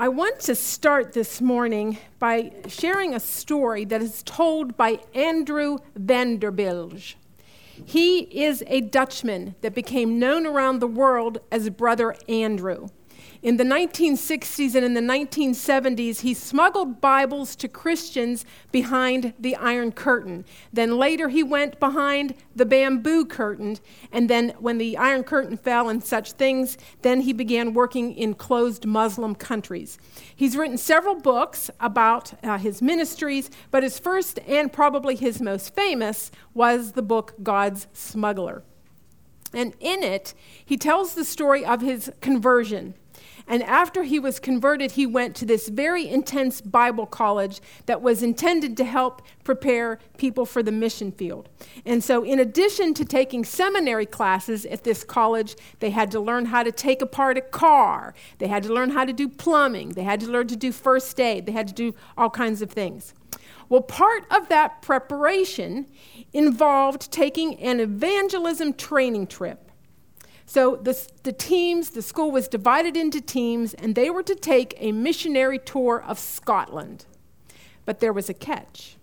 I want to start this morning by sharing a story that is told by Andrew van der Bijl. He is a Dutchman that became known around the world as Brother Andrew. In the 1960s and in the 1970s, he smuggled Bibles to Christians behind the Iron Curtain. Then later, he went behind the bamboo curtain. And then, when the Iron Curtain fell and such things, then he began working in closed Muslim countries. He's written several books about uh, his ministries, but his first and probably his most famous was the book God's Smuggler. And in it, he tells the story of his conversion. And after he was converted, he went to this very intense Bible college that was intended to help prepare people for the mission field. And so, in addition to taking seminary classes at this college, they had to learn how to take apart a car, they had to learn how to do plumbing, they had to learn to do first aid, they had to do all kinds of things. Well, part of that preparation involved taking an evangelism training trip. So the, the teams, the school was divided into teams, and they were to take a missionary tour of Scotland. But there was a catch.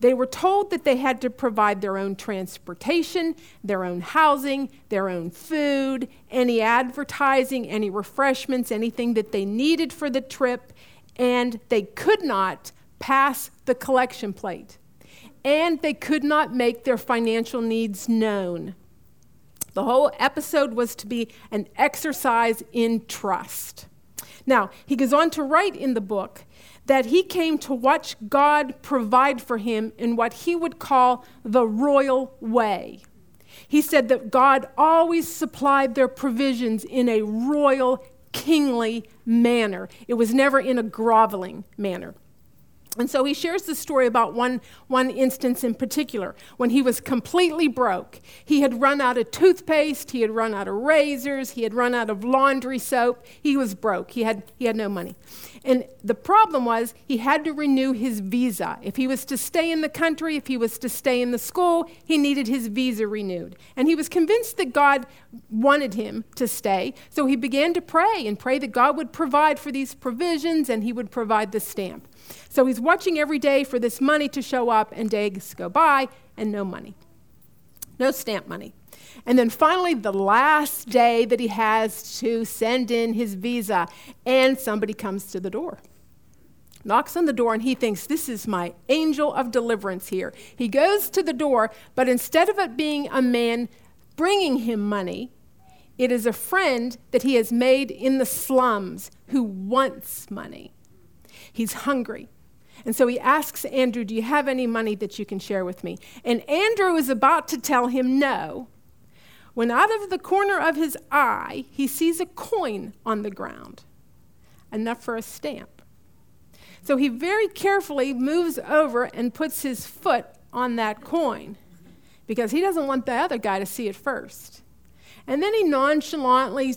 They were told that they had to provide their own transportation, their own housing, their own food, any advertising, any refreshments, anything that they needed for the trip, and they could not pass the collection plate. And they could not make their financial needs known. The whole episode was to be an exercise in trust. Now, he goes on to write in the book that he came to watch God provide for him in what he would call the royal way. He said that God always supplied their provisions in a royal, kingly manner. It was never in a groveling manner. And so he shares the story about one, one instance in particular when he was completely broke. He had run out of toothpaste, he had run out of razors, he had run out of laundry soap. He was broke, he had, he had no money. And the problem was he had to renew his visa. If he was to stay in the country, if he was to stay in the school, he needed his visa renewed. And he was convinced that God wanted him to stay. So he began to pray and pray that God would provide for these provisions and he would provide the stamp. So he's watching every day for this money to show up, and days go by, and no money. No stamp money. And then finally, the last day that he has to send in his visa, and somebody comes to the door. Knocks on the door, and he thinks, This is my angel of deliverance here. He goes to the door, but instead of it being a man bringing him money, it is a friend that he has made in the slums who wants money. He's hungry. And so he asks Andrew, Do you have any money that you can share with me? And Andrew is about to tell him no when out of the corner of his eye he sees a coin on the ground, enough for a stamp. So he very carefully moves over and puts his foot on that coin because he doesn't want the other guy to see it first. And then he nonchalantly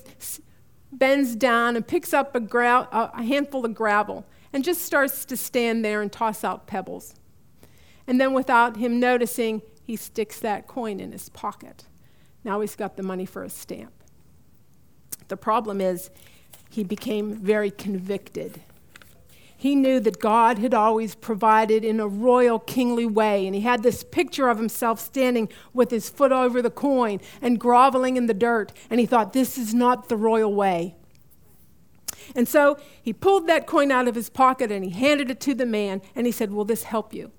bends down and picks up a, gra- a handful of gravel and just starts to stand there and toss out pebbles. And then, without him noticing, he sticks that coin in his pocket. Now he's got the money for a stamp. The problem is, he became very convicted. He knew that God had always provided in a royal, kingly way, and he had this picture of himself standing with his foot over the coin and groveling in the dirt, and he thought, This is not the royal way. And so he pulled that coin out of his pocket and he handed it to the man and he said, Will this help you?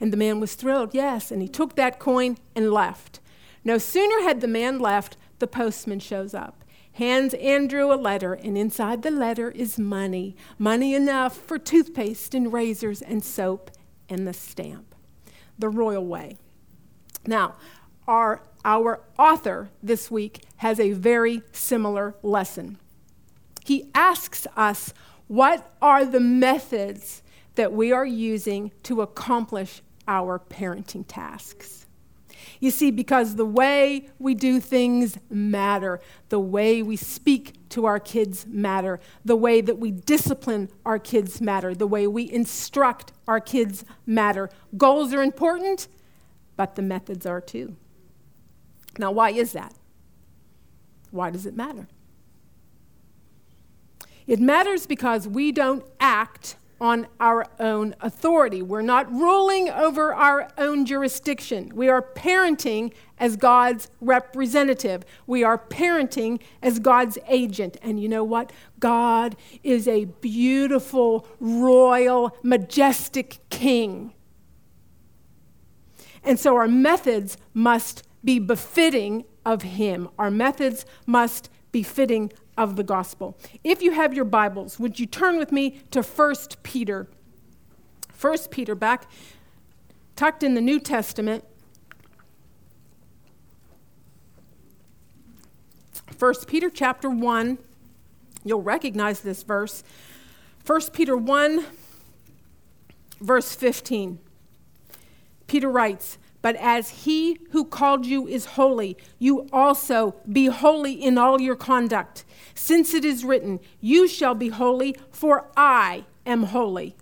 And the man was thrilled, yes. And he took that coin and left. No sooner had the man left, the postman shows up, hands Andrew a letter, and inside the letter is money money enough for toothpaste and razors and soap and the stamp. The royal way. Now, our, our author this week has a very similar lesson he asks us what are the methods that we are using to accomplish our parenting tasks. You see, because the way we do things matter, the way we speak to our kids matter, the way that we discipline our kids matter, the way we instruct our kids matter. Goals are important, but the methods are too. Now, why is that? Why does it matter? It matters because we don't act on our own authority. We're not ruling over our own jurisdiction. We are parenting as God's representative. We are parenting as God's agent. And you know what? God is a beautiful, royal, majestic king. And so our methods must be befitting of him. Our methods must be fitting of the gospel. If you have your Bibles, would you turn with me to 1 Peter? 1 Peter, back tucked in the New Testament. 1 Peter chapter 1, you'll recognize this verse. 1 Peter 1, verse 15. Peter writes, but as he who called you is holy, you also be holy in all your conduct, since it is written, You shall be holy, for I am holy.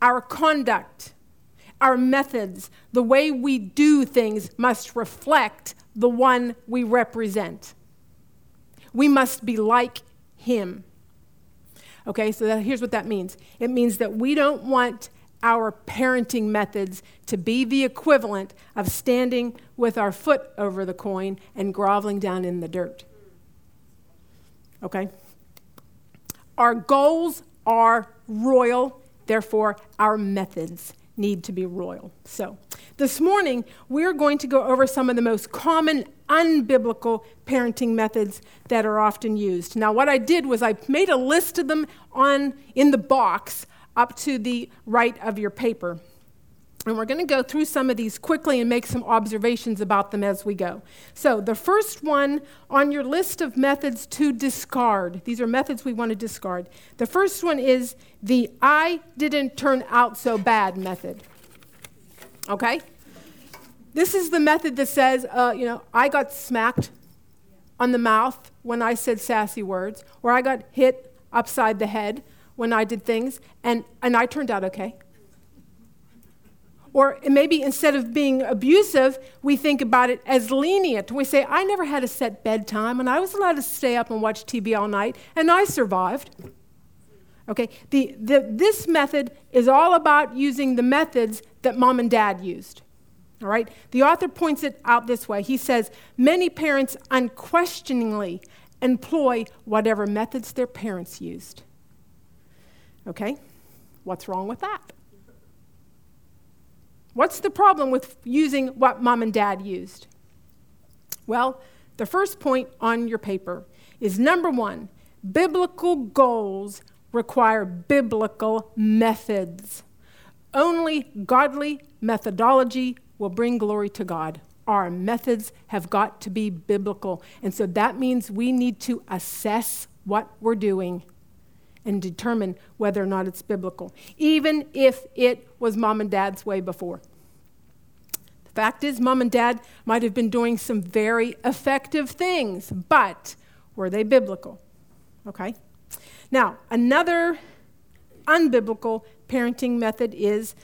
Our conduct, our methods, the way we do things must reflect the one we represent. We must be like him. Okay, so that, here's what that means it means that we don't want our parenting methods to be the equivalent of standing with our foot over the coin and groveling down in the dirt. Okay? Our goals are royal, therefore, our methods need to be royal. So, this morning, we're going to go over some of the most common unbiblical parenting methods that are often used. Now, what I did was I made a list of them on in the box up to the right of your paper. And we're going to go through some of these quickly and make some observations about them as we go. So, the first one on your list of methods to discard, these are methods we want to discard. The first one is the I didn't turn out so bad method. Okay? This is the method that says, uh, you know, I got smacked on the mouth when I said sassy words, or I got hit upside the head when I did things, and, and I turned out okay. Or maybe instead of being abusive, we think about it as lenient. We say, I never had a set bedtime, and I was allowed to stay up and watch TV all night, and I survived. Okay, the, the, this method is all about using the methods that mom and dad used. All right, the author points it out this way. He says, Many parents unquestioningly employ whatever methods their parents used. Okay? What's wrong with that? What's the problem with using what mom and dad used? Well, the first point on your paper is number one biblical goals require biblical methods. Only godly methodology will bring glory to God. Our methods have got to be biblical. And so that means we need to assess what we're doing and determine whether or not it's biblical, even if it was mom and dad's way before. The fact is, mom and dad might have been doing some very effective things, but were they biblical? Okay? Now, another unbiblical parenting method is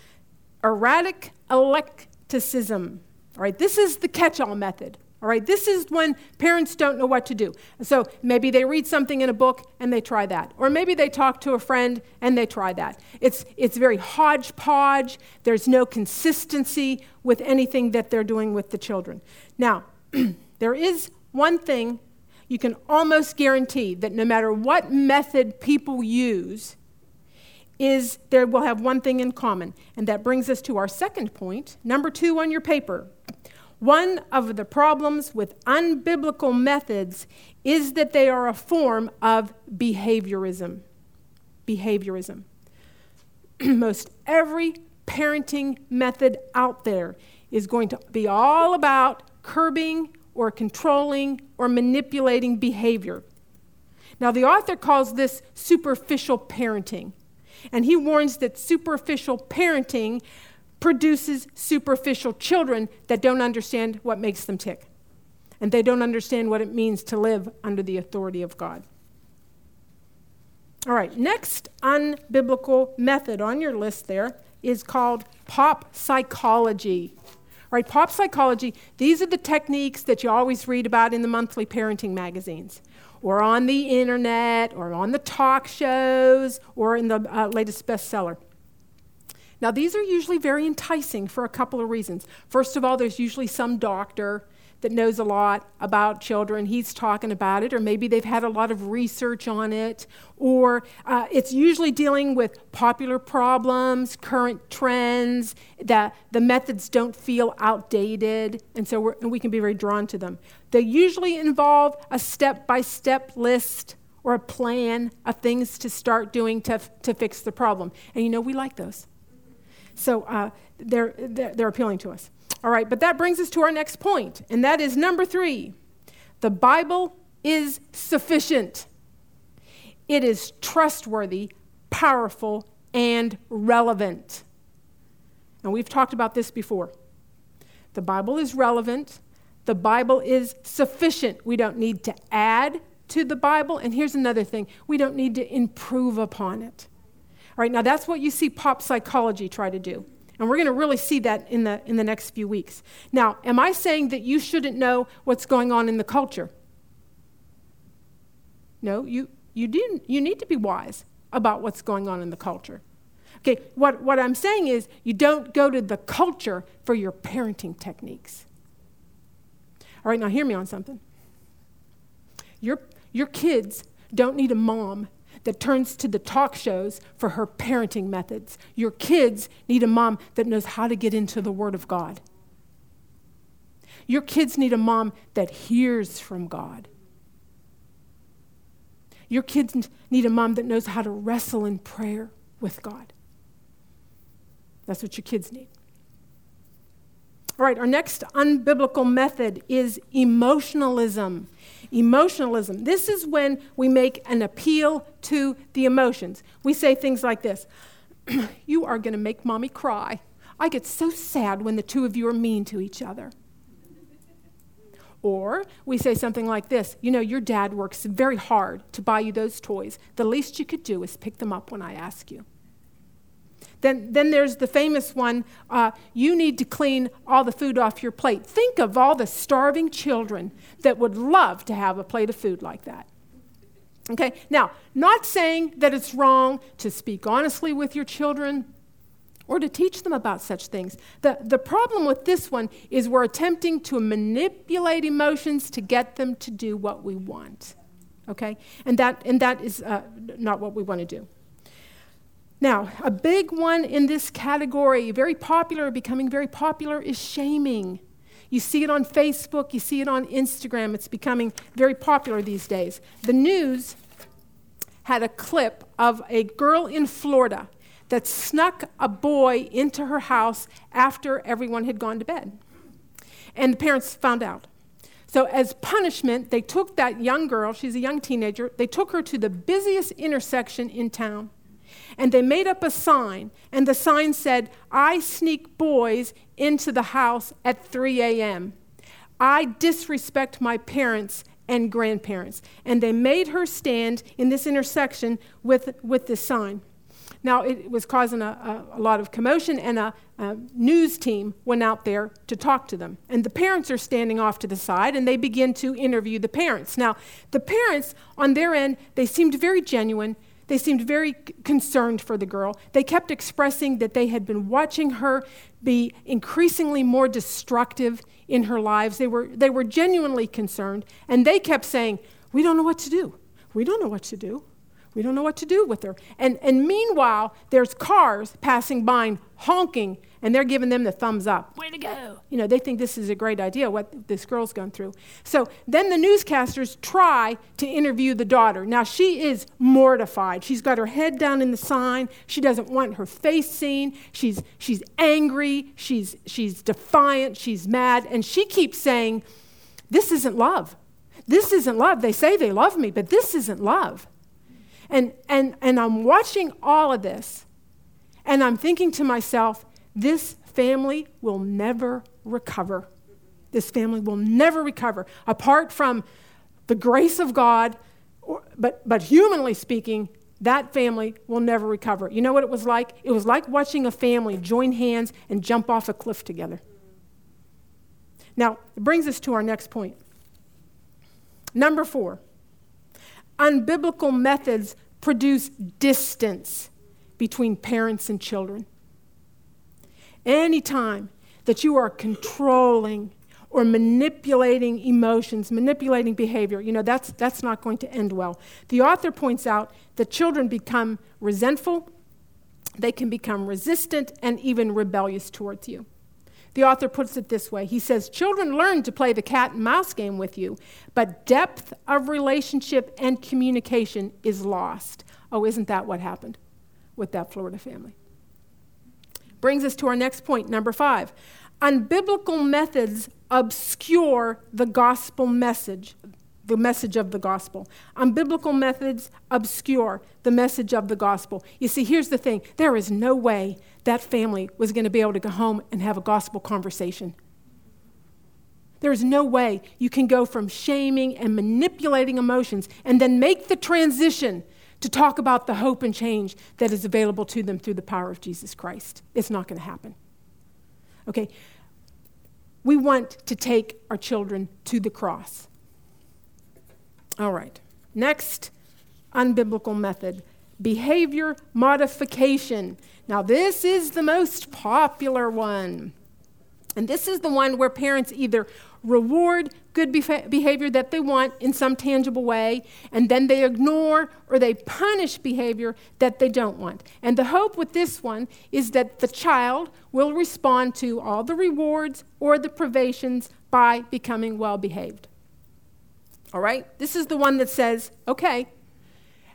erratic eclecticism. All right, this is the catch all method. All right, this is when parents don't know what to do. So maybe they read something in a book and they try that. Or maybe they talk to a friend and they try that. It's, it's very hodgepodge. There's no consistency with anything that they're doing with the children. Now, there is one thing you can almost guarantee that no matter what method people use, is there will have one thing in common. And that brings us to our second point, number two on your paper. One of the problems with unbiblical methods is that they are a form of behaviorism. Behaviorism. Most every parenting method out there is going to be all about curbing or controlling or manipulating behavior. Now, the author calls this superficial parenting. And he warns that superficial parenting produces superficial children that don't understand what makes them tick. And they don't understand what it means to live under the authority of God. All right, next unbiblical method on your list there is called pop psychology. All right, pop psychology, these are the techniques that you always read about in the monthly parenting magazines, or on the internet, or on the talk shows, or in the uh, latest bestseller. Now, these are usually very enticing for a couple of reasons. First of all, there's usually some doctor that knows a lot about children. He's talking about it, or maybe they've had a lot of research on it, or uh, it's usually dealing with popular problems, current trends, that the methods don't feel outdated, and so and we can be very drawn to them. They usually involve a step by step list or a plan of things to start doing to, to fix the problem. And you know, we like those. So uh, they're, they're, they're appealing to us. All right, but that brings us to our next point, and that is number three the Bible is sufficient, it is trustworthy, powerful, and relevant. And we've talked about this before. The Bible is relevant, the Bible is sufficient. We don't need to add to the Bible. And here's another thing we don't need to improve upon it. Right, now that's what you see pop psychology try to do. And we're going to really see that in the, in the next few weeks. Now, am I saying that you shouldn't know what's going on in the culture? No, you, you, do, you need to be wise about what's going on in the culture. Okay, what, what I'm saying is you don't go to the culture for your parenting techniques. All right, now hear me on something. Your, your kids don't need a mom that turns to the talk shows for her parenting methods. Your kids need a mom that knows how to get into the Word of God. Your kids need a mom that hears from God. Your kids need a mom that knows how to wrestle in prayer with God. That's what your kids need. All right, our next unbiblical method is emotionalism. Emotionalism. This is when we make an appeal to the emotions. We say things like this You are going to make mommy cry. I get so sad when the two of you are mean to each other. Or we say something like this You know, your dad works very hard to buy you those toys. The least you could do is pick them up when I ask you. Then, then there's the famous one uh, you need to clean all the food off your plate. Think of all the starving children that would love to have a plate of food like that. Okay, now, not saying that it's wrong to speak honestly with your children or to teach them about such things. The, the problem with this one is we're attempting to manipulate emotions to get them to do what we want. Okay, and that, and that is uh, not what we want to do. Now, a big one in this category, very popular, becoming very popular, is shaming. You see it on Facebook, you see it on Instagram. It's becoming very popular these days. The news had a clip of a girl in Florida that snuck a boy into her house after everyone had gone to bed. And the parents found out. So, as punishment, they took that young girl, she's a young teenager, they took her to the busiest intersection in town and they made up a sign, and the sign said, I sneak boys into the house at 3 a.m. I disrespect my parents and grandparents. And they made her stand in this intersection with, with this sign. Now, it was causing a, a, a lot of commotion, and a, a, news team went out there to talk to them. And the parents are standing off to the side, and they begin to interview the parents. Now, the parents, on their end, they seemed very genuine. They seemed very concerned for the girl. They kept expressing that they had been watching her be increasingly more destructive in her lives. They were, they were genuinely concerned, and they kept saying, We don't know what to do. We don't know what to do. We don't know what to do with her. And, and meanwhile, there's cars passing by honking and they're giving them the thumbs up. Way to go. You know, they think this is a great idea, what this girl's gone through. So then the newscasters try to interview the daughter. Now, she is mortified. She's got her head down in the sign. She doesn't want her face seen. She's, she's angry. She's, she's defiant. She's mad. And she keeps saying, This isn't love. This isn't love. They say they love me, but this isn't love. And, and, and I'm watching all of this, and I'm thinking to myself, this family will never recover. This family will never recover. Apart from the grace of God, but, but humanly speaking, that family will never recover. You know what it was like? It was like watching a family join hands and jump off a cliff together. Now, it brings us to our next point. Number four unbiblical methods produce distance between parents and children. Anytime that you are controlling or manipulating emotions, manipulating behavior, you know, that's, that's not going to end well. The author points out that children become resentful, they can become resistant, and even rebellious towards you. The author puts it this way He says, Children learn to play the cat and mouse game with you, but depth of relationship and communication is lost. Oh, isn't that what happened with that Florida family? Brings us to our next point, number five. Unbiblical methods obscure the gospel message the message of the gospel. Unbiblical methods obscure the message of the gospel. You see, here's the thing there is no way that family was going to be able to go home and have a gospel conversation. There is no way you can go from shaming and manipulating emotions and then make the transition to talk about the hope and change that is available to them through the power of Jesus Christ. It's not going to happen. Okay? We want to take our children to the cross. All right. Next unbiblical method behavior modification. Now, this is the most popular one. And this is the one where parents either reward good behavior that they want in some tangible way, and then they ignore or they punish behavior that they don't want. And the hope with this one is that the child will respond to all the rewards or the privations by becoming well behaved. All right? This is the one that says, okay,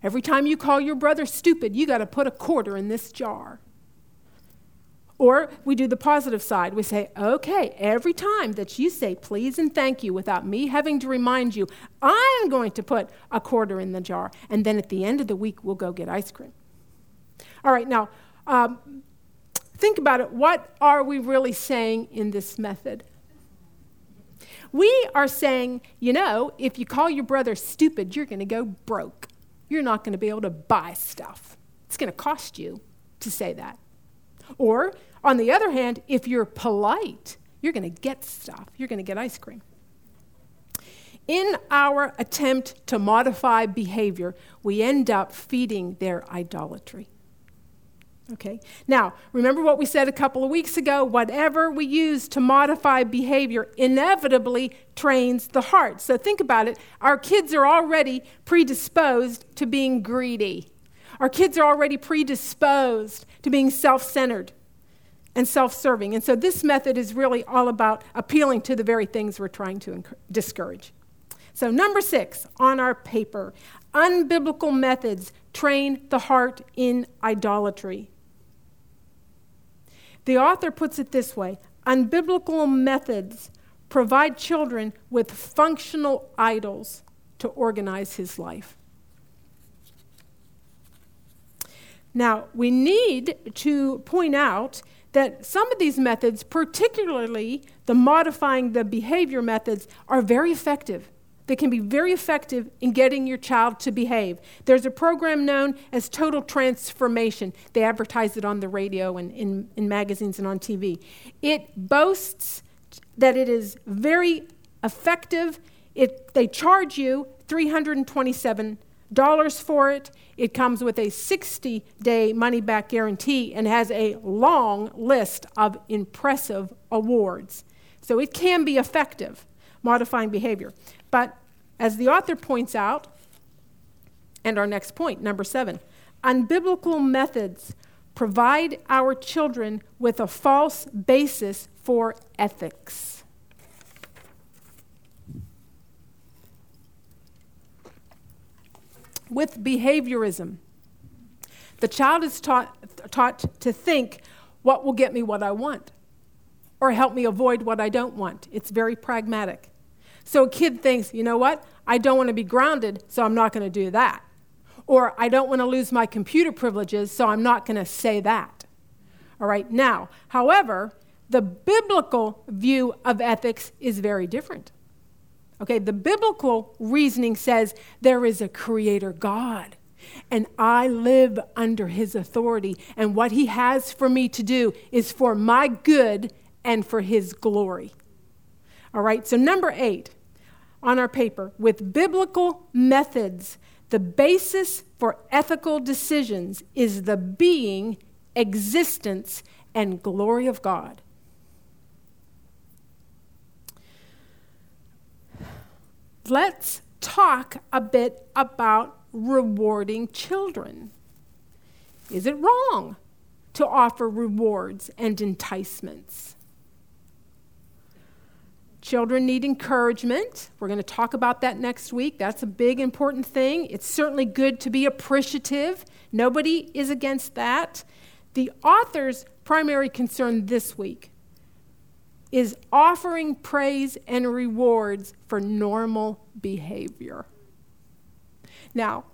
every time you call your brother stupid, you got to put a quarter in this jar. Or we do the positive side. We say, okay, every time that you say please and thank you without me having to remind you, I'm going to put a quarter in the jar. And then at the end of the week, we'll go get ice cream. All right, now, um, think about it. What are we really saying in this method? We are saying, you know, if you call your brother stupid, you're going to go broke. You're not going to be able to buy stuff. It's going to cost you to say that. Or, on the other hand, if you're polite, you're going to get stuff. You're going to get ice cream. In our attempt to modify behavior, we end up feeding their idolatry. Okay? Now, remember what we said a couple of weeks ago? Whatever we use to modify behavior inevitably trains the heart. So think about it. Our kids are already predisposed to being greedy. Our kids are already predisposed to being self centered and self serving. And so this method is really all about appealing to the very things we're trying to discourage. So, number six on our paper unbiblical methods train the heart in idolatry. The author puts it this way unbiblical methods provide children with functional idols to organize his life. Now, we need to point out that some of these methods, particularly the modifying the behavior methods, are very effective They can be very effective in getting your child to behave. There's a program known as Total Transformation. They advertise it on the radio and in, in magazines and on TV. It boasts that it is very effective. It, they charge you $327 for it. It comes with a 60 day money back guarantee and has a long list of impressive awards. So it can be effective modifying behavior. But as the author points out, and our next point, number seven, unbiblical methods provide our children with a false basis for ethics. With behaviorism, the child is taught, taught to think, what will get me what I want? Or help me avoid what I don't want. It's very pragmatic. So a kid thinks, you know what? I don't want to be grounded, so I'm not going to do that. Or I don't want to lose my computer privileges, so I'm not going to say that. All right, now, however, the biblical view of ethics is very different. Okay, the biblical reasoning says there is a creator God and I live under his authority, and what he has for me to do is for my good and for his glory. All right, so number eight on our paper with biblical methods, the basis for ethical decisions is the being, existence, and glory of God. Let's talk a bit about rewarding children. Is it wrong to offer rewards and enticements? Children need encouragement. We're going to talk about that next week. That's a big, important thing. It's certainly good to be appreciative. Nobody is against that. The author's primary concern this week is offering praise and rewards for normal behavior. Now,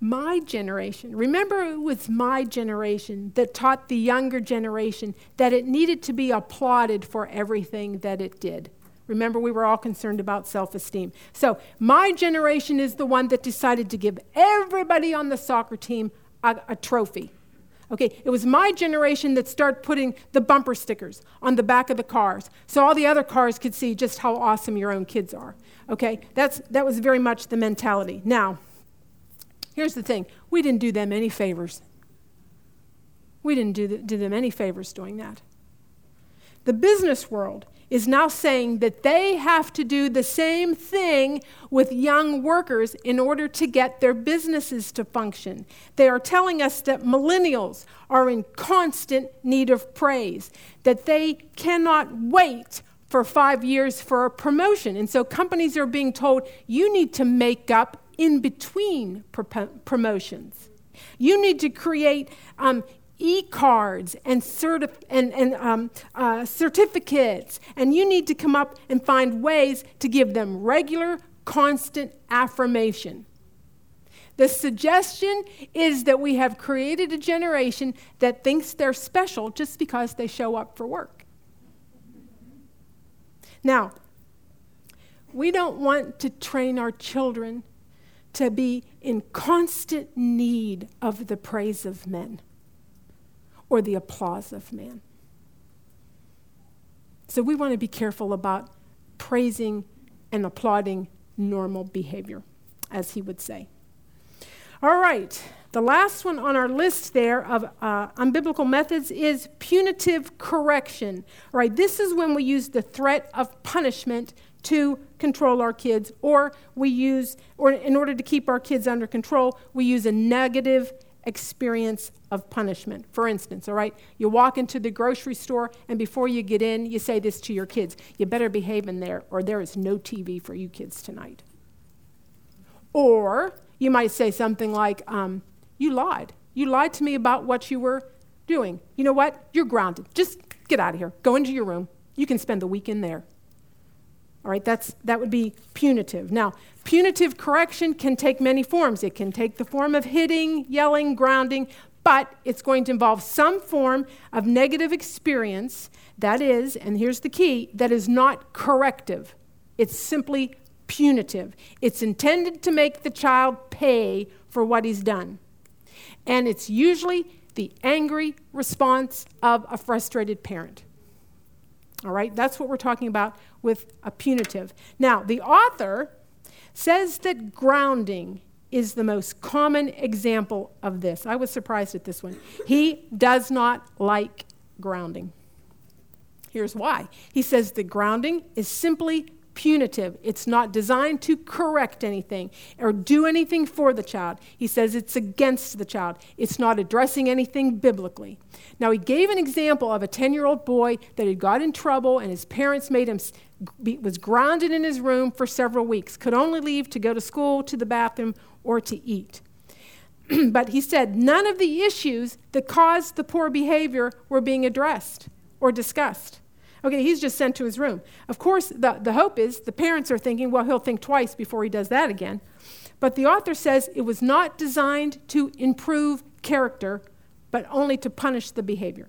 my generation, remember it was my generation that taught the younger generation that it needed to be applauded for everything that it did. Remember, we were all concerned about self esteem. So, my generation is the one that decided to give everybody on the soccer team a, a, trophy. Okay, it was my generation that started putting the bumper stickers on the back of the cars so all the other cars could see just how awesome your own kids are. Okay, That's, that was very much the mentality. Now, here's the thing we didn't do them any favors. We didn't do, the, do them any favors doing that. The business world is now saying that they have to do the same thing with young workers in order to get their businesses to function. They are telling us that millennials are in constant need of praise, that they cannot wait for five years for a promotion. And so companies are being told you need to make up in between pro- promotions. You need to create um, e-cards and, certif- and, and um, uh, certificates, and you need to come up and find ways to give them regular, constant affirmation. The suggestion is that we have created a generation that thinks they're special just because they show up for work. Now, we don't want to train our children to be in constant need of the praise of men or the applause of man. So we want to be careful about praising and applauding normal behavior, as he would say. All right, the last one on our list there of uh, unbiblical methods is punitive correction. All right, this is when we use the threat of punishment to control our kids, or we use, or in order to keep our kids under control, we use a negative experience of punishment. For instance, all right, you walk into the grocery store and before you get in, you say this to your kids you better behave in there or there is no TV for you kids tonight. Or you might say something like, um, You lied. You lied to me about what you were doing. You know what? You're grounded. Just get out of here. Go into your room. You can spend the weekend there. All right, that's, that would be punitive. Now, punitive correction can take many forms. It can take the form of hitting, yelling, grounding, but it's going to involve some form of negative experience that is, and here's the key, that is not corrective. It's simply punitive. It's intended to make the child pay for what he's done. And it's usually the angry response of a frustrated parent. All right, that's what we're talking about with a punitive. Now, the author says that grounding is the most common example of this. I was surprised at this one. He does not like grounding. Here's why. He says the grounding is simply punitive. It's not designed to correct anything or do anything for the child. He says it's against the child. It's not addressing anything biblically. Now, he gave an example of a 10 year old boy that had got in trouble and his parents made him was grounded in his room for several weeks, could only leave to go to school, to the bathroom, or to eat. but he said none of the issues that caused the poor behavior were being addressed or discussed. Okay, he's just sent to his room. Of course, the, the hope is the parents are thinking, well, he'll think twice before he does that again. But the author says it was not designed to improve character, but only to punish the behavior.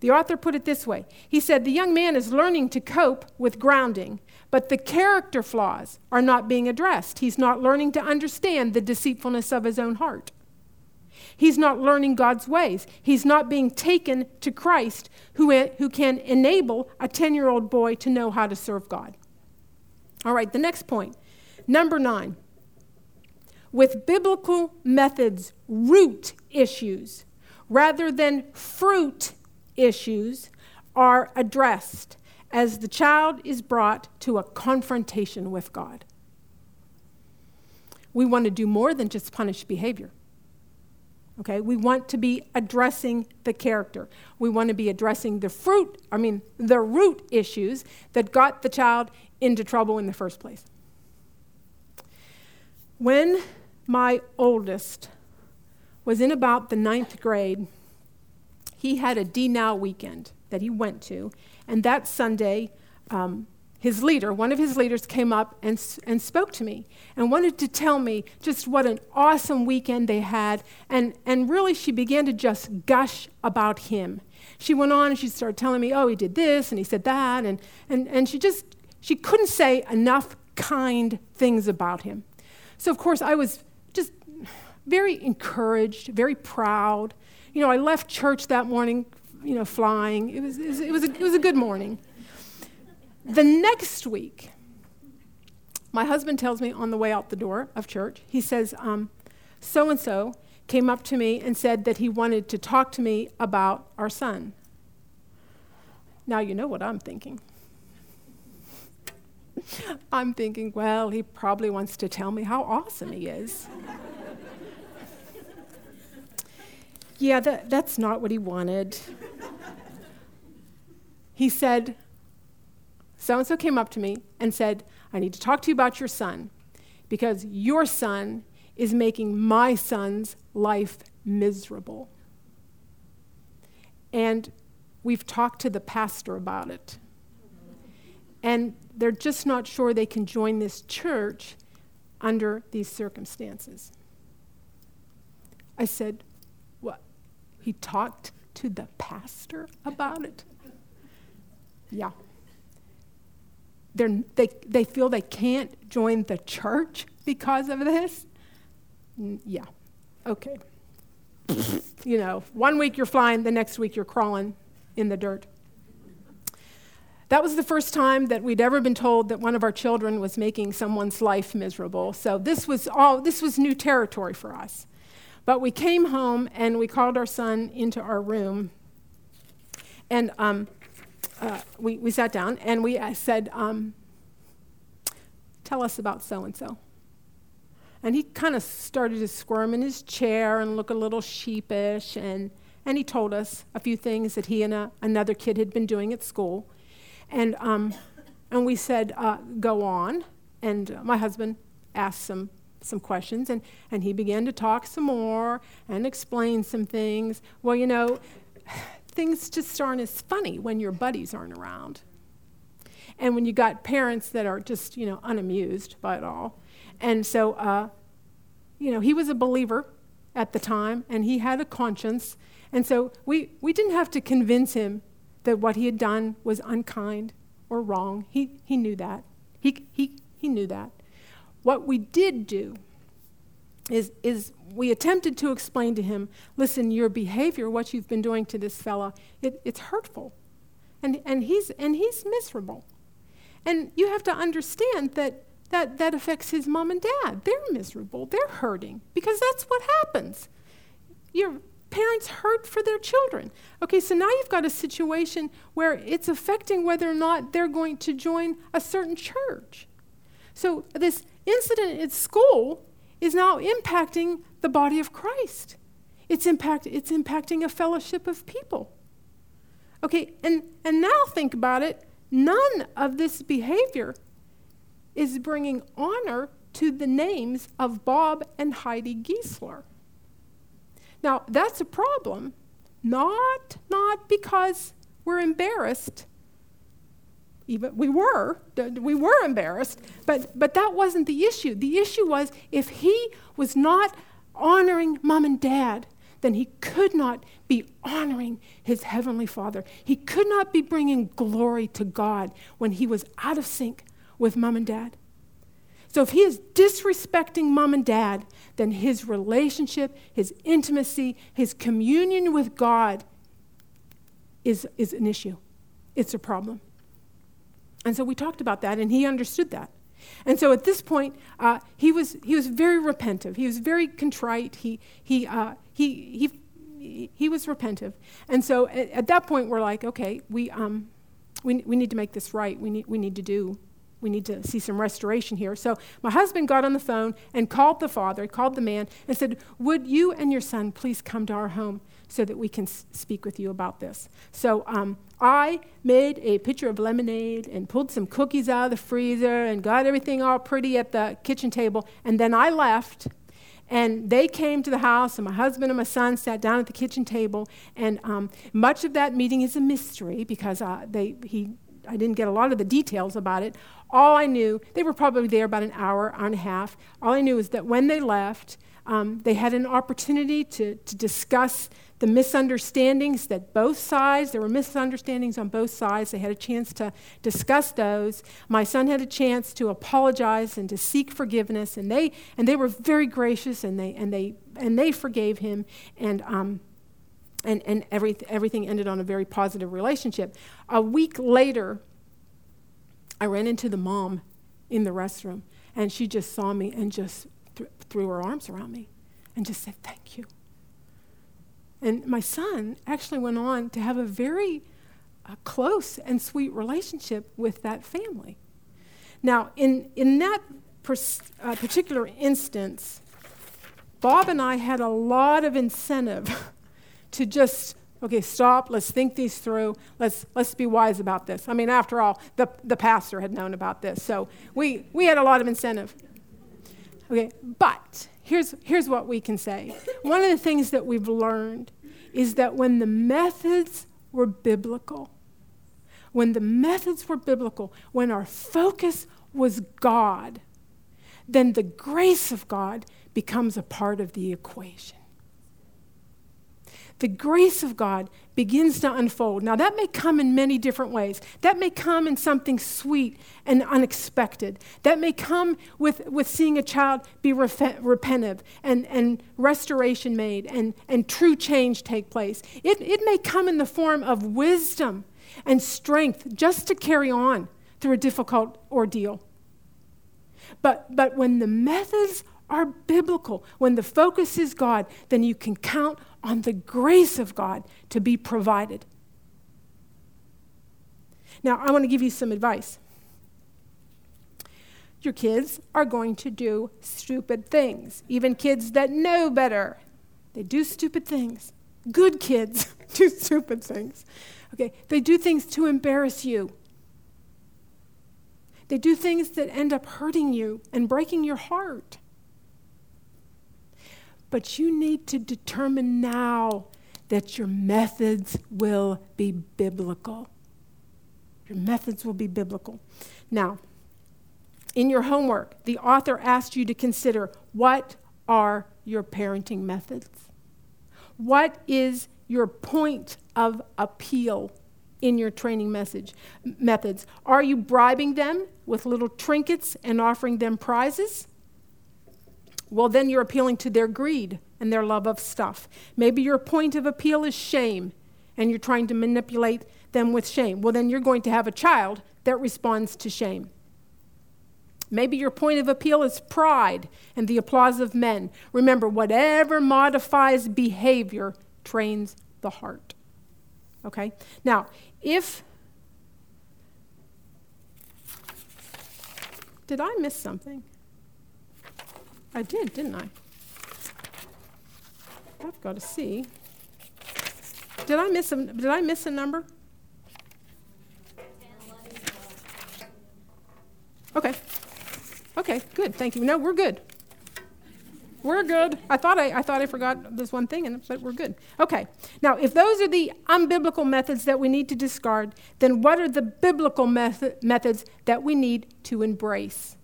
The author put it this way He said, The young man is learning to cope with grounding, but the character flaws are not being addressed. He's not learning to understand the deceitfulness of his own heart. He's not learning God's ways. He's not being taken to Christ, who, who can enable a 10 year old boy to know how to serve God. All right, the next point. Number nine. With biblical methods, root issues rather than fruit issues are addressed as the child is brought to a confrontation with God. We want to do more than just punish behavior. Okay, we want to be addressing the character. We want to be addressing the fruit, I mean, the root issues that got the child into trouble in the first place. When my oldest was in about the ninth grade, he had a D Now weekend that he went to, and that Sunday, um, his leader, one of his leaders, came up and, and spoke to me and wanted to tell me just what an awesome weekend they had. And, and really, she began to just gush about him. She went on and she started telling me, oh, he did this and he said that. And, and, and she just, she couldn't say enough kind things about him. So, of course, I was just very encouraged, very proud. You know, I left church that morning, you know, flying. It was, it was, it was, a, it was a good morning. The next week, my husband tells me on the way out the door of church, he says, so and so came up to me and said that he wanted to talk to me about our son. Now you know what I'm thinking. I'm thinking, well, he probably wants to tell me how awesome he is. yeah, that, that's not what he wanted. He said, so and so came up to me and said, I need to talk to you about your son because your son is making my son's life miserable. And we've talked to the pastor about it. And they're just not sure they can join this church under these circumstances. I said, What? He talked to the pastor about it? Yeah they they feel they can't join the church because of this? Yeah, okay. you know, one week you're flying, the next week you're crawling in the dirt. That was the first time that we'd ever been told that one of our children was making someone's life miserable. So this was all this was new territory for us. But we came home and we called our son into our room, and um, uh, we, we sat down and we uh, said, um, Tell us about so and so. And he kind of started to squirm in his chair and look a little sheepish. And, and he told us a few things that he and a, another kid had been doing at school. And, um, and we said, uh, Go on. And my husband asked some, some questions, and, and he began to talk some more and explain some things. Well, you know, things just aren't as funny when your buddies aren't around. And when you got parents that are just, you know, unamused by it all. And so, uh, you know, he was a believer at the time and he had a conscience. And so we, we didn't have to convince him that what he had done was unkind or wrong. He, he knew that. He, he, he knew that. What we did do is, is we attempted to explain to him listen, your behavior, what you've been doing to this fella, it, it's hurtful. And, and, he's, and he's miserable. And you have to understand that that, that affects his mom and dad. They're miserable, they're hurting, because that's what happens. Your parents hurt for their children. Okay, so now you've got a situation where it's affecting whether or not they're going to join a certain church. So this incident at school is now impacting the body of Christ. It's, impact, it's impacting a fellowship of people. Okay, and, and now think about it. None of this behavior is bringing honor to the names of Bob and Heidi Giesler. Now, that's a problem, not, not because we're embarrassed. Even we were, we were embarrassed, but, but that wasn't the issue. The issue was if he was not honoring mom and dad, then he could not be honoring his heavenly Father. He could not be bringing glory to God when he was out of sync with mom and dad. So if he is disrespecting mom and dad, then his relationship, his intimacy, his communion with God is, is an issue. It's a problem. And so we talked about that, and he understood that. And so at this point, uh, he, was, he was very repentive. He was very contrite. He, he, uh, he, he, he was repentive. And so at, at, that point, we're like, okay, we, um, we, we need to make this right. We need, we need to do we need to see some restoration here. So my husband got on the phone and called the father, called the man, and said, Would you and your son please come to our home so that we can s- speak with you about this? So um, I made a pitcher of lemonade and pulled some cookies out of the freezer and got everything all pretty at the kitchen table. And then I left. And they came to the house, and my husband and my son sat down at the kitchen table. And um, much of that meeting is a mystery because uh, they, he, I didn't get a lot of the details about it. All I knew, they were probably there about an hour, hour and a half. All I knew is that when they left, um, they had an opportunity to, to discuss the misunderstandings that both sides, there were misunderstandings on both sides. They had a chance to discuss those. My son had a chance to apologize and to seek forgiveness, and they, and they were very gracious and they, and they, and they forgave him. And, um, and, and every, everything ended on a very positive relationship. A week later, I ran into the mom in the restroom, and she just saw me and just th- threw her arms around me and just said, Thank you. And my son actually went on to have a very uh, close and sweet relationship with that family. Now, in, in that pers- uh, particular instance, Bob and I had a lot of incentive to just okay, stop, let's think these through, let's, let's be wise about this. I mean, after all, the, the pastor had known about this, so we, we had a lot of incentive. Okay, but here's, here's what we can say. One of the things that we've learned is that when the methods were biblical, when the methods were biblical, when our focus was God, then the grace of God becomes a part of the equation the grace of God begins to unfold. Now, that may come in many different ways. That may come in something sweet and unexpected. That may come with, with seeing a child be ref- repentive and, and restoration made and, and true change take place. It, it may come in the form of wisdom and strength just to carry on through a difficult ordeal. But, but when the methods are biblical, when the focus is God, then you can count on the grace of God to be provided. Now, I want to give you some advice. Your kids are going to do stupid things, even kids that know better. They do stupid things. Good kids do stupid things. Okay, they do things to embarrass you. They do things that end up hurting you and breaking your heart. But you need to determine now that your methods will be biblical. Your methods will be biblical. Now, in your homework, the author asked you to consider what are your parenting methods? What is your point of appeal in your training message methods? Are you bribing them with little trinkets and offering them prizes? Well, then you're appealing to their greed and their love of stuff. Maybe your point of appeal is shame, and you're trying to manipulate them with shame. Well, then you're going to have a child that responds to shame. Maybe your point of appeal is pride and the applause of men. Remember, whatever modifies behavior trains the heart. Okay? Now, if. Did I miss something? I did, didn't I? I've got to see. Did I miss a, did I miss a number? Okay. Okay, good. Thank you. No, we're good. We're good. I thought I, I thought I forgot this one thing, and, but we're good. Okay. Now, if those are the unbiblical methods that we need to discard, then what are the biblical method, methods that we need to embrace?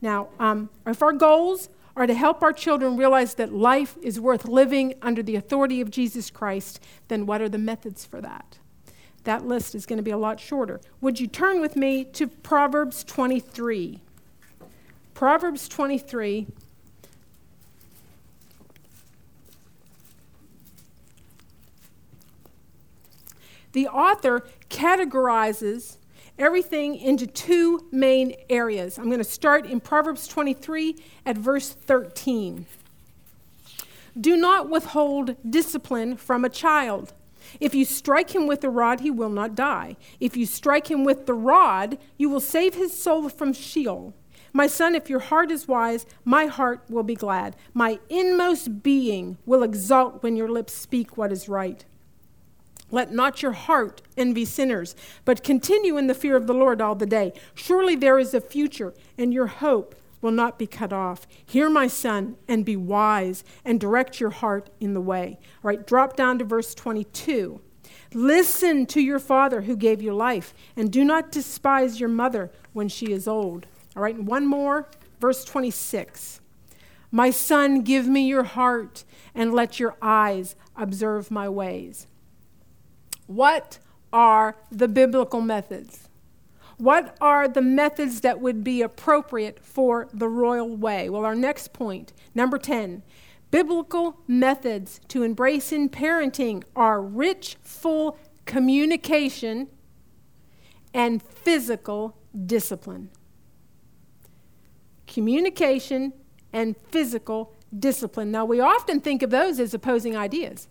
Now, um, if our goals are to help our children realize that life is worth living under the authority of Jesus Christ, then what are the methods for that? That list is going to be a lot shorter. Would you turn with me to Proverbs 23? Proverbs 23. The author categorizes everything into two main areas. I'm going to start in Proverbs 23 at verse 13. Do not withhold discipline from a child. If you strike him with the rod, he will not die. If you strike him with the rod, you will save his soul from Sheol. My son, if your heart is wise, my heart will be glad. My inmost being will exult when your lips speak what is right. Let not your heart envy sinners, but continue in the fear of the Lord all the day. Surely there is a future, and your hope will not be cut off. Hear, my son, and be wise, and direct your heart in the way. All right, drop down to verse 22. Listen to your father who gave you life, and do not despise your mother when she is old. All right, and one more, verse 26. My son, give me your heart, and let your eyes observe my ways. What are the biblical methods? What are the methods that would be appropriate for the royal way? Well, our next point, number 10, biblical methods to embrace in parenting are rich, full communication and physical discipline. Communication and physical discipline. Now, we often think of those as opposing ideas,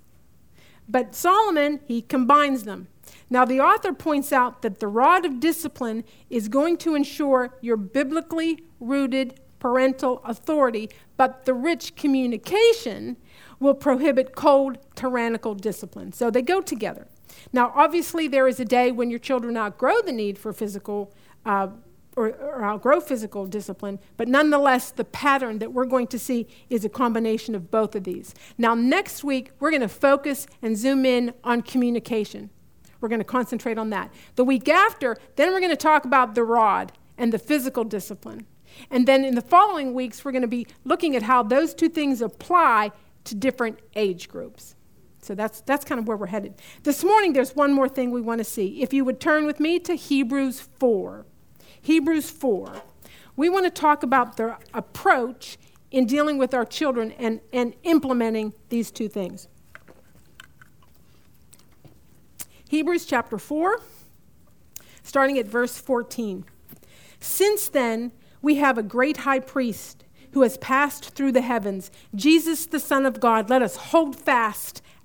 but Solomon, he combines them. Now, the author points out that the rod of discipline is going to ensure your biblically rooted parental authority, but the rich communication will prohibit cold, tyrannical discipline. So they go together. Now, obviously, there is a day when your children outgrow the need for physical. Uh, or, or, outgrow physical discipline, but nonetheless, the pattern that we're going to see is a combination of both of these. Now, next week, we're going to focus and zoom in on communication. We're going to concentrate on that. The week after, then we're going to talk about the rod and the physical discipline. And then in the following weeks, we're going to be looking at how those two things apply to different age groups. So that's, that's kind of where we're headed. This morning, there's one more thing we want to see. If you would turn with me to Hebrews 4. Hebrews 4. We want to talk about the approach in dealing with our children and, and implementing these two things. Hebrews chapter 4, starting at verse 14. Since then, we have a great high priest who has passed through the heavens, Jesus, the Son of God. Let us hold fast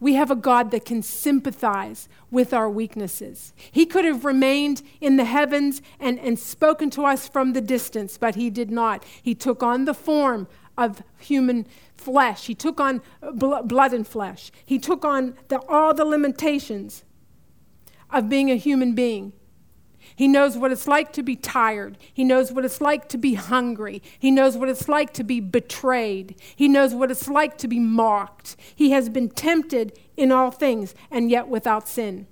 We have a God that can sympathize with our weaknesses. He could have remained in the heavens and, and spoken to us from the distance, but he did not. He took on the form of human flesh, he took on blood and flesh, he took on the, all the limitations of being a human being. He knows what it's like to be tired. He knows what it's like to be hungry. He knows what it's like to be betrayed. He knows what it's like to be mocked. He has been tempted in all things and yet without sin.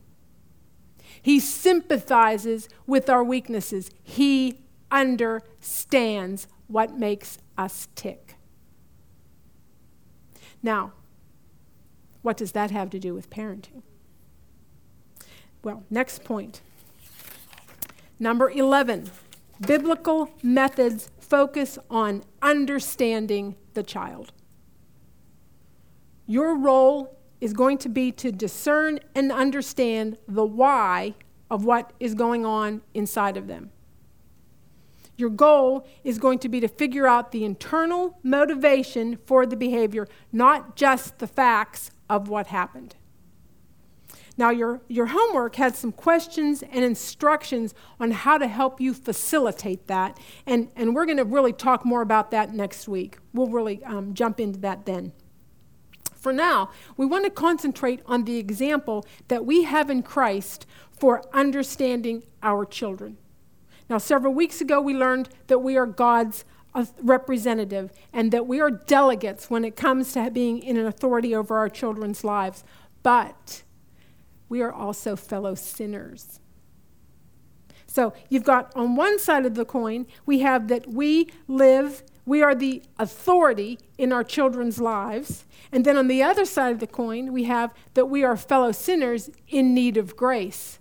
He sympathizes with our weaknesses. He understands what makes us tick. Now, what does that have to do with parenting? Well, next point. Number 11 biblical methods focus on understanding the child. Your role is going to be to discern and understand the why of what is going on inside of them. Your goal is going to be to figure out the internal motivation for the behavior, not just the facts of what happened. Now, your, your homework has some questions and instructions on how to help you facilitate that. And, and we're going to really talk more about that next week. We'll really um, jump into that then. For now, we want to concentrate on the example that we have in Christ for understanding our children. Now, several weeks ago, we learned that we are God's representative and that we are delegates when it comes to being in an authority over our children's lives. But we are also fellow sinners. So you've got on one side of the coin, we have that we live, we are the authority in our children's lives. And then on the other side of the coin, we have that we are fellow sinners in need of grace.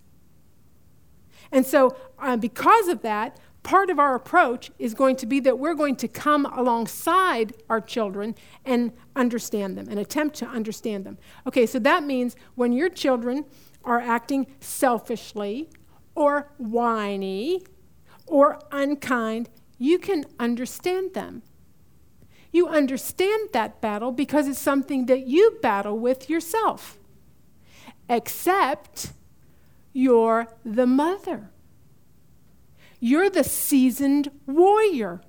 And so, uh, because of that, part of our approach is going to be that we're going to come alongside our children and understand them and attempt to understand them. Okay, so that means when your children are acting selfishly or whiny or unkind, you can understand them. You understand that battle because it's something that you battle with yourself. Except you're the mother. You're the seasoned warrior.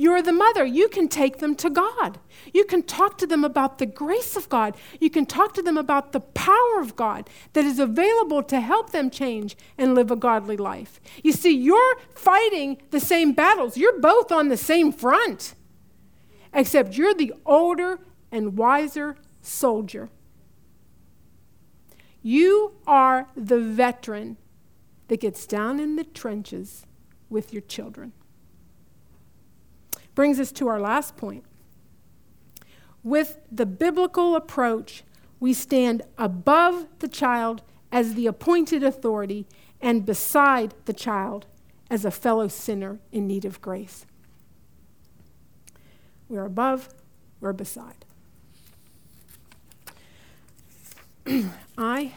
You're the mother. You can take them to God. You can talk to them about the grace of God. You can talk to them about the power of God that is available to help them change and live a godly life. You see, you're fighting the same battles, you're both on the same front, except you're the older and wiser soldier. You are the veteran that gets down in the trenches with your children. Brings us to our last point. With the biblical approach, we stand above the child as the appointed authority and beside the child as a fellow sinner in need of grace. We're above, we're beside. I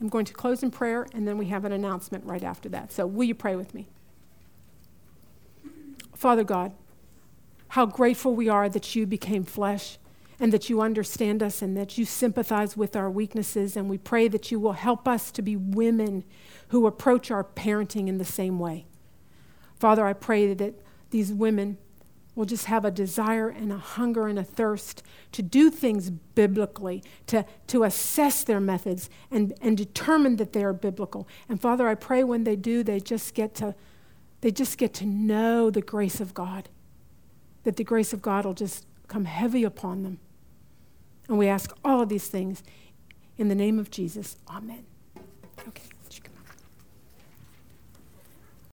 I'm going to close in prayer, and then we have an announcement right after that. So, will you pray with me? Father God, how grateful we are that you became flesh and that you understand us and that you sympathize with our weaknesses. And we pray that you will help us to be women who approach our parenting in the same way. Father, I pray that these women will just have a desire and a hunger and a thirst to do things biblically, to, to assess their methods and, and determine that they are biblical. And Father, I pray when they do, they just get to they just get to know the grace of God. That the grace of God will just come heavy upon them. And we ask all of these things in the name of Jesus. Amen.